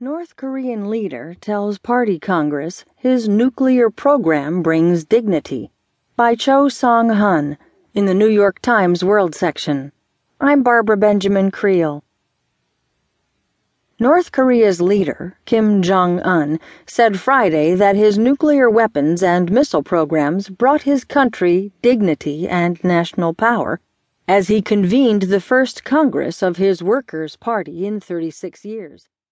North Korean leader tells Party Congress his nuclear program brings dignity. By Choe Sang Hun in the New York Times World section. I'm Barbara Benjamin Creel. North Korea's leader, Kim Jong un, said Friday that his nuclear weapons and missile programs brought his country dignity and national power as he convened the first Congress of his Workers' Party in 36 years.